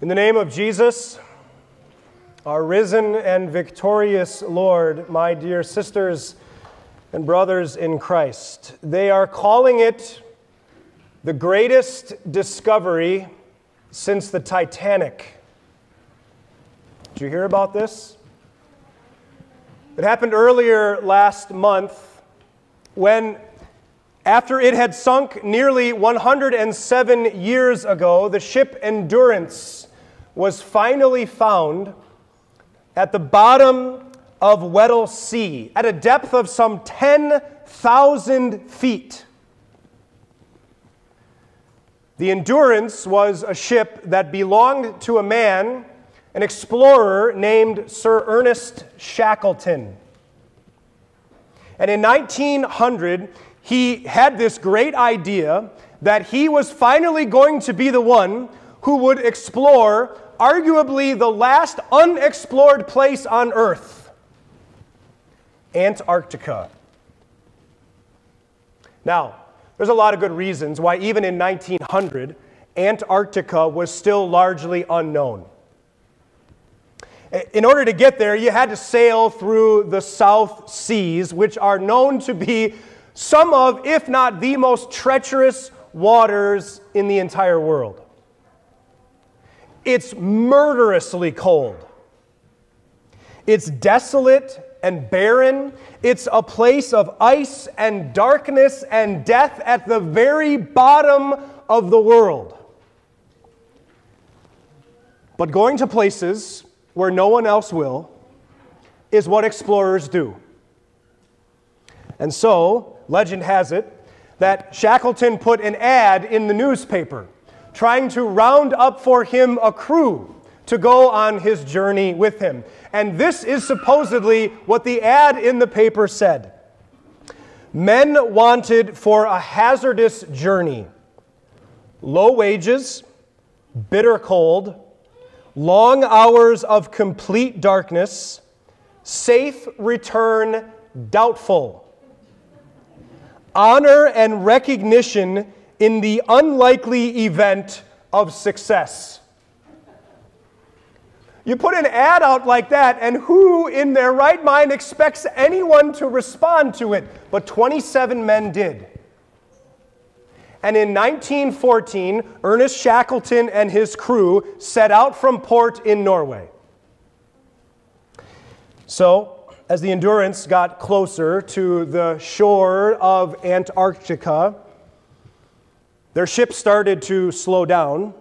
In the name of Jesus, our risen and victorious Lord, my dear sisters and brothers in Christ, they are calling it the greatest discovery since the Titanic. Did you hear about this? It happened earlier last month when, after it had sunk nearly 107 years ago, the ship Endurance was finally found at the bottom of Weddell Sea at a depth of some 10,000 feet. The Endurance was a ship that belonged to a man, an explorer named Sir Ernest Shackleton. And in 1900, he had this great idea that he was finally going to be the one who would explore arguably the last unexplored place on Earth Antarctica. Now, there's a lot of good reasons why, even in 1900, Antarctica was still largely unknown. In order to get there, you had to sail through the South Seas, which are known to be some of, if not the most treacherous waters in the entire world. It's murderously cold. It's desolate and barren. It's a place of ice and darkness and death at the very bottom of the world. But going to places where no one else will is what explorers do. And so, legend has it that Shackleton put an ad in the newspaper trying to round up for him a crew to go on his journey with him. And this is supposedly what the ad in the paper said. Men wanted for a hazardous journey, low wages, bitter cold, long hours of complete darkness, safe return doubtful, honor and recognition in the unlikely event of success. You put an ad out like that, and who in their right mind expects anyone to respond to it? But 27 men did. And in 1914, Ernest Shackleton and his crew set out from port in Norway. So, as the Endurance got closer to the shore of Antarctica, their ship started to slow down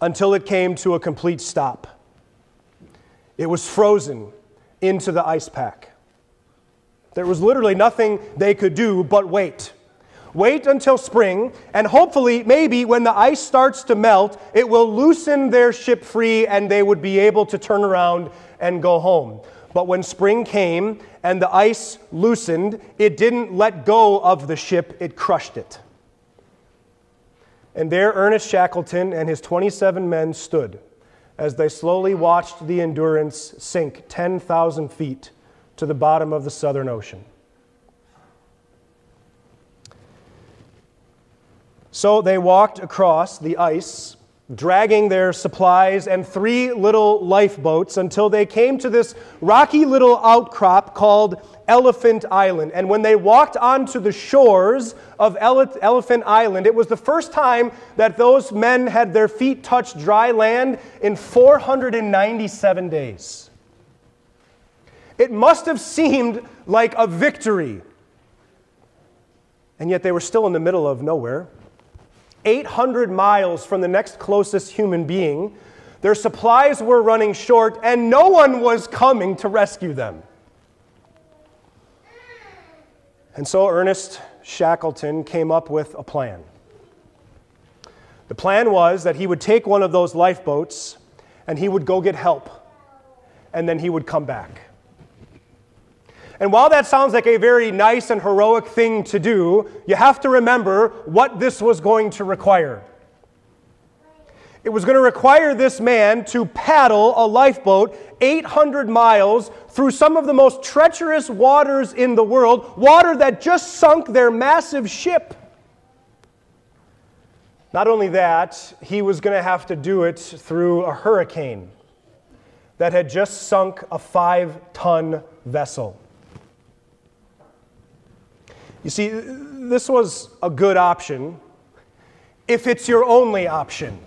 until it came to a complete stop. It was frozen into the ice pack. There was literally nothing they could do but wait. Wait until spring, and hopefully, maybe when the ice starts to melt, it will loosen their ship free and they would be able to turn around and go home. But when spring came and the ice loosened, it didn't let go of the ship, it crushed it. And there Ernest Shackleton and his 27 men stood as they slowly watched the Endurance sink 10,000 feet to the bottom of the Southern Ocean. So they walked across the ice, dragging their supplies and three little lifeboats until they came to this rocky little outcrop called Elephant Island. And when they walked onto the shores of Ele- Elephant Island, it was the first time that those men had their feet touch dry land in 497 days. It must have seemed like a victory. And yet they were still in the middle of nowhere. 800 miles from the next closest human being. Their supplies were running short, and no one was coming to rescue them. And so Ernest Shackleton came up with a plan. The plan was that he would take one of those lifeboats and he would go get help, and then he would come back. And while that sounds like a very nice and heroic thing to do, you have to remember what this was going to require. It was going to require this man to paddle a lifeboat 800 miles through some of the most treacherous waters in the world, water that just sunk their massive ship. Not only that, he was going to have to do it through a hurricane that had just sunk a five ton vessel. You see, this was a good option if it's your only option.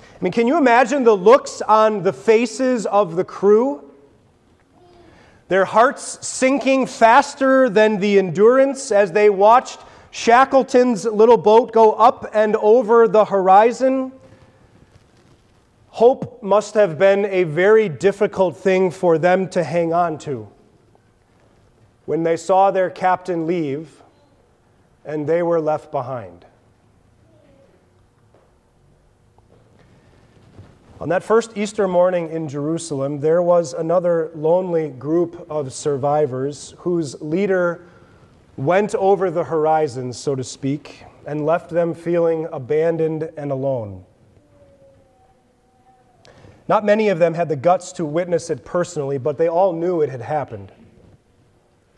I mean, can you imagine the looks on the faces of the crew? Their hearts sinking faster than the endurance as they watched Shackleton's little boat go up and over the horizon. Hope must have been a very difficult thing for them to hang on to when they saw their captain leave and they were left behind. On that first Easter morning in Jerusalem, there was another lonely group of survivors whose leader went over the horizon, so to speak, and left them feeling abandoned and alone. Not many of them had the guts to witness it personally, but they all knew it had happened.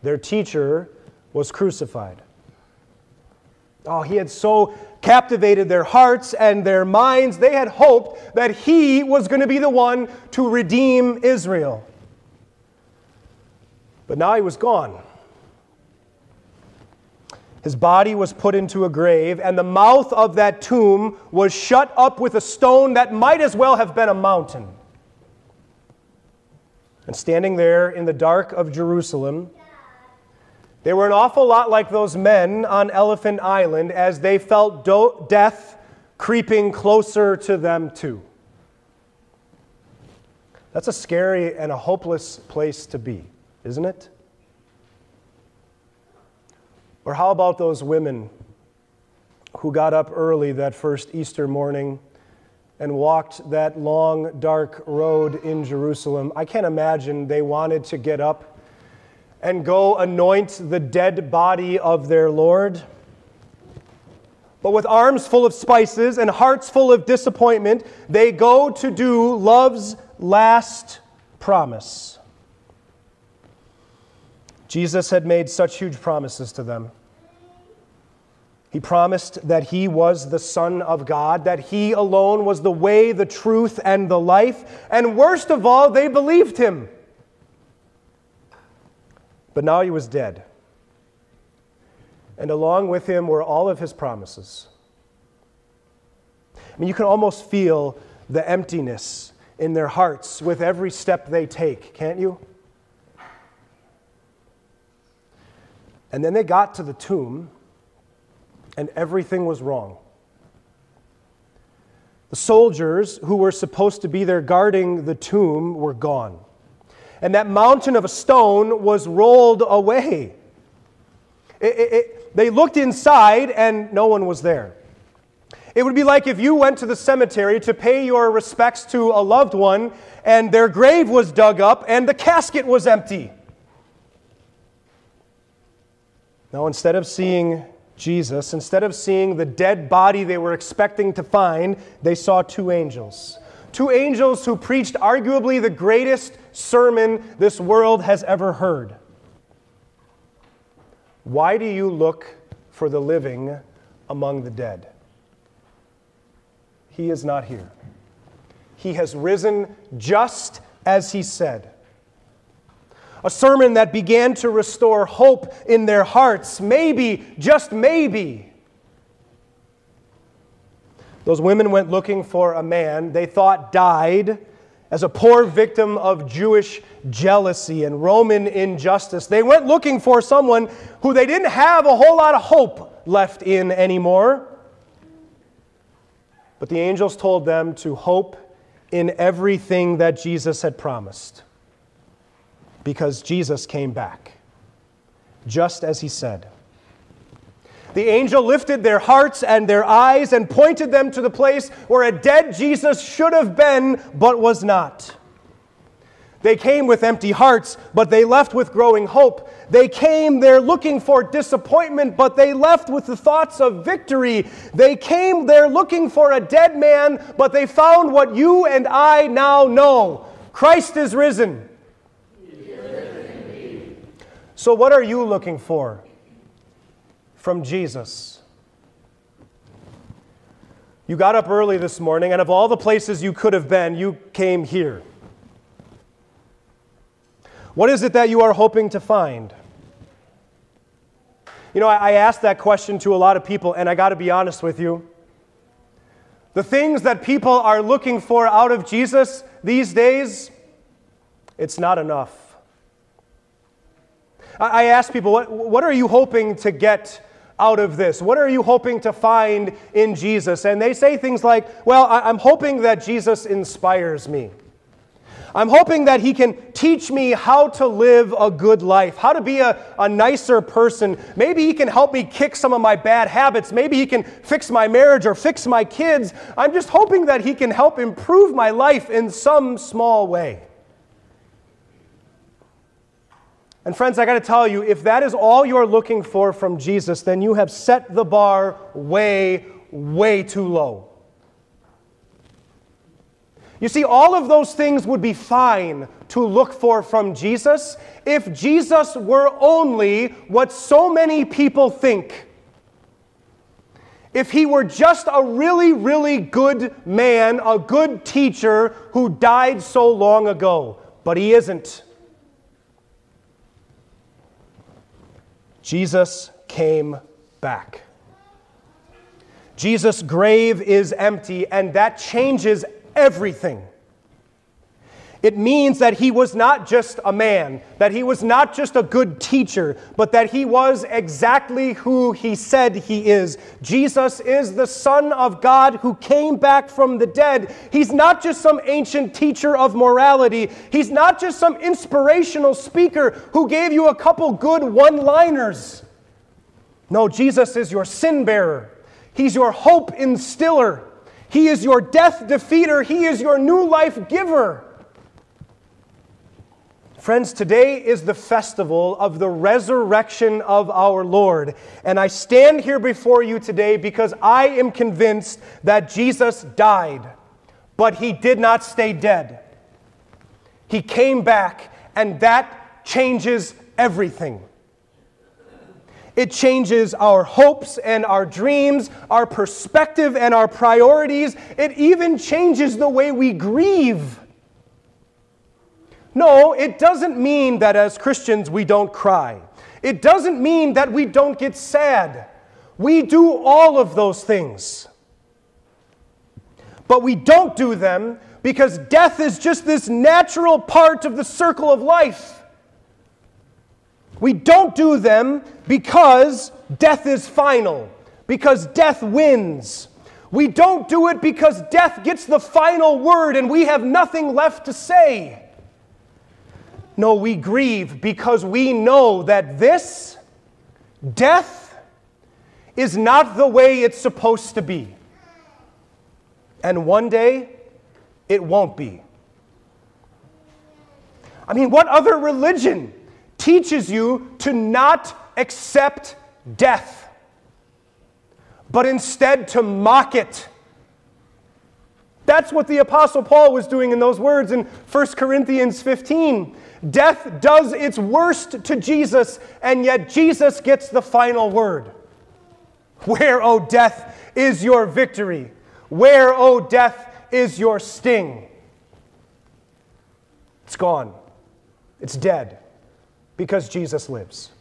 Their teacher was crucified. Oh, he had so captivated their hearts and their minds. They had hoped that he was going to be the one to redeem Israel. But now he was gone. His body was put into a grave, and the mouth of that tomb was shut up with a stone that might as well have been a mountain. And standing there in the dark of Jerusalem, they were an awful lot like those men on Elephant Island as they felt do- death creeping closer to them, too. That's a scary and a hopeless place to be, isn't it? Or how about those women who got up early that first Easter morning and walked that long, dark road in Jerusalem? I can't imagine they wanted to get up and go anoint the dead body of their Lord. But with arms full of spices and hearts full of disappointment, they go to do love's last promise. Jesus had made such huge promises to them. He promised that he was the Son of God, that he alone was the way, the truth, and the life. And worst of all, they believed him. But now he was dead. And along with him were all of his promises. I mean, you can almost feel the emptiness in their hearts with every step they take, can't you? And then they got to the tomb, and everything was wrong. The soldiers who were supposed to be there guarding the tomb were gone. And that mountain of a stone was rolled away. It, it, it, they looked inside, and no one was there. It would be like if you went to the cemetery to pay your respects to a loved one, and their grave was dug up, and the casket was empty. Now, instead of seeing Jesus, instead of seeing the dead body they were expecting to find, they saw two angels. Two angels who preached arguably the greatest sermon this world has ever heard. Why do you look for the living among the dead? He is not here. He has risen just as he said a sermon that began to restore hope in their hearts. Maybe, just maybe. Those women went looking for a man they thought died as a poor victim of Jewish jealousy and Roman injustice. They went looking for someone who they didn't have a whole lot of hope left in anymore. But the angels told them to hope in everything that Jesus had promised because Jesus came back, just as he said. The angel lifted their hearts and their eyes and pointed them to the place where a dead Jesus should have been, but was not. They came with empty hearts, but they left with growing hope. They came there looking for disappointment, but they left with the thoughts of victory. They came there looking for a dead man, but they found what you and I now know Christ is risen. So, what are you looking for from Jesus? You got up early this morning, and of all the places you could have been, you came here. What is it that you are hoping to find? You know, I, asked that question to a lot of people, and I got to be honest with you. The things that people are looking for out of Jesus these days, it's not enough. I, I ask people, what, what are you hoping to get out of this? What are you hoping to find in Jesus? And they say things like, well, I'm hoping that Jesus inspires me. I'm hoping that He can teach me how to live a good life, how to be a, a nicer person. Maybe He can help me kick some of my bad habits. Maybe He can fix my marriage or fix my kids. I'm just hoping that He can help improve my life in some small way. And, friends, I got to tell you, if that is all you're looking for from Jesus, then you have set the bar way, way too low. You see, all of those things would be fine to look for from Jesus if Jesus were only what so many people think. If he were just a really, really good man, a good teacher who died so long ago. But he isn't. Jesus came back. Jesus' grave is empty, and that changes everything. It means that he was not just a man, that he was not just a good teacher, but that he was exactly who he said he is. Jesus is the Son of God who came back from the dead. He's not just some ancient teacher of morality, he's not just some inspirational speaker who gave you a couple good one liners. No, Jesus is your sin bearer, he's your hope instiller. He is your death defeater. He is your new life giver. Friends, today is the festival of the resurrection of our Lord. And I stand here before you today because I am convinced that Jesus died, but he did not stay dead. He came back, and that changes everything. It changes our hopes and our dreams, our perspective and our priorities. It even changes the way we grieve. No, it doesn't mean that as Christians we don't cry. It doesn't mean that we don't get sad. We do all of those things. But we don't do them because death is just this natural part of the circle of life. We don't do them because death is final, because death wins. We don't do it because death gets the final word and we have nothing left to say. No, we grieve because we know that this, death, is not the way it's supposed to be. And one day, it won't be. I mean, what other religion teaches you to not accept death, but instead to mock it. That's what the Apostle Paul was doing in those words in 1 Corinthians 15. Death does its worst to Jesus, and yet Jesus gets the final word. Where, O oh, death, is your victory? Where, O oh, death, is your sting? It's gone. It's dead because Jesus lives.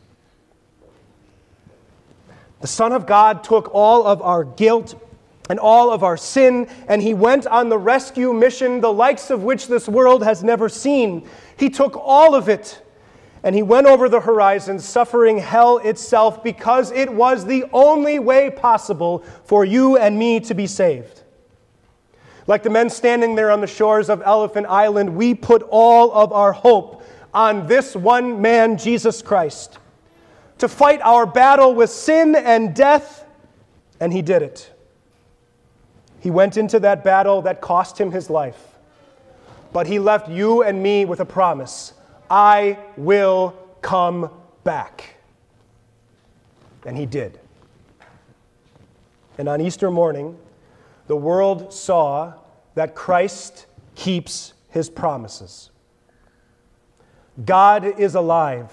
The Son of God took all of our guilt and all of our sin, and he went on the rescue mission, the likes of which this world has never seen. He took all of it and he went over the horizon, suffering hell itself, because it was the only way possible for you and me to be saved. Like the men standing there on the shores of Elephant Island, we put all of our hope on this one man, Jesus Christ, to fight our battle with sin and death, and he did it. He went into that battle that cost him his life. But he left you and me with a promise I will come back. And he did. And on Easter morning, the world saw that Christ keeps his promises. God is alive,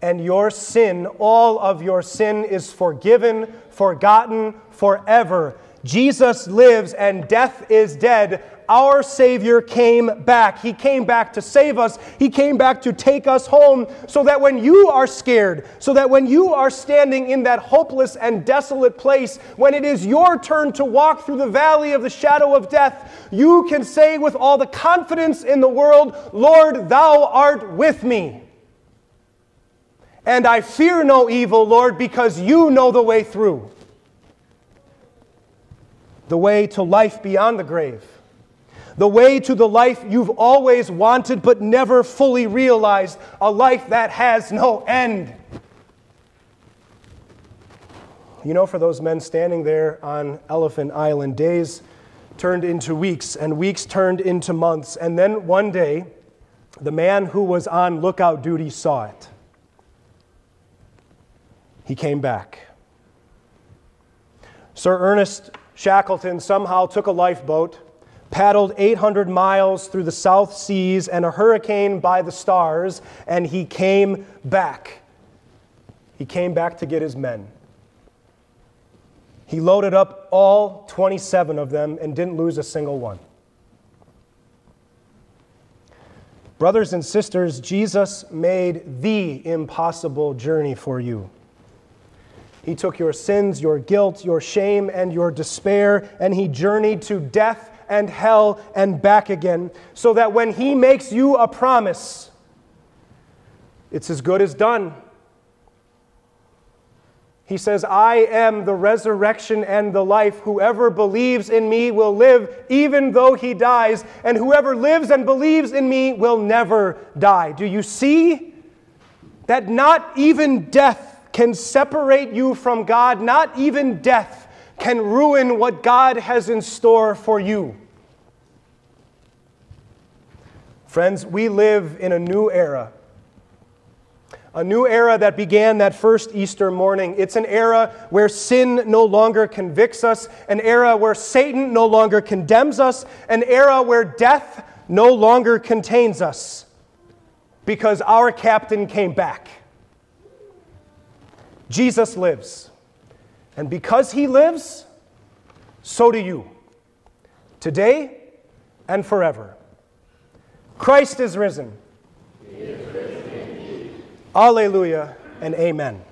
and your sin, all of your sin, is forgiven, forgotten forever. Jesus lives and death is dead, our Savior came back. He came back to save us. He came back to take us home so that when you are scared, so that when you are standing in that hopeless and desolate place, when it is your turn to walk through the valley of the shadow of death, you can say with all the confidence in the world, Lord, thou art with me. And I fear no evil, Lord, because you know the way through the way to life beyond the grave, the way to the life you've always wanted but never fully realized, a life that has no end. You know, for those men standing there on Elephant Island, days turned into weeks, and weeks turned into months, and then one day, the man who was on lookout duty saw it. He came back. Sir Ernest Shackleton somehow took a lifeboat, paddled 800 miles through the South Seas and a hurricane by the stars, and he came back. He came back to get his men. He loaded up all 27 of them and didn't lose a single one. Brothers and sisters, Jesus made the impossible journey for you. He took your sins, your guilt, your shame, and your despair, and he journeyed to death and hell and back again, so that when he makes you a promise, it's as good as done. He says, I am the resurrection and the life. Whoever believes in me will live even though he dies, and whoever lives and believes in me will never die. Do you see that not even death can separate you from God. Not even death can ruin what God has in store for you. Friends, we live in a new era. A new era that began that first Easter morning. It's an era where sin no longer convicts us, an era where Satan no longer condemns us, an era where death no longer contains us because our captain came back. Jesus lives. And because he lives, so do you, today and forever. Christ is risen. Is risen Alleluia and amen.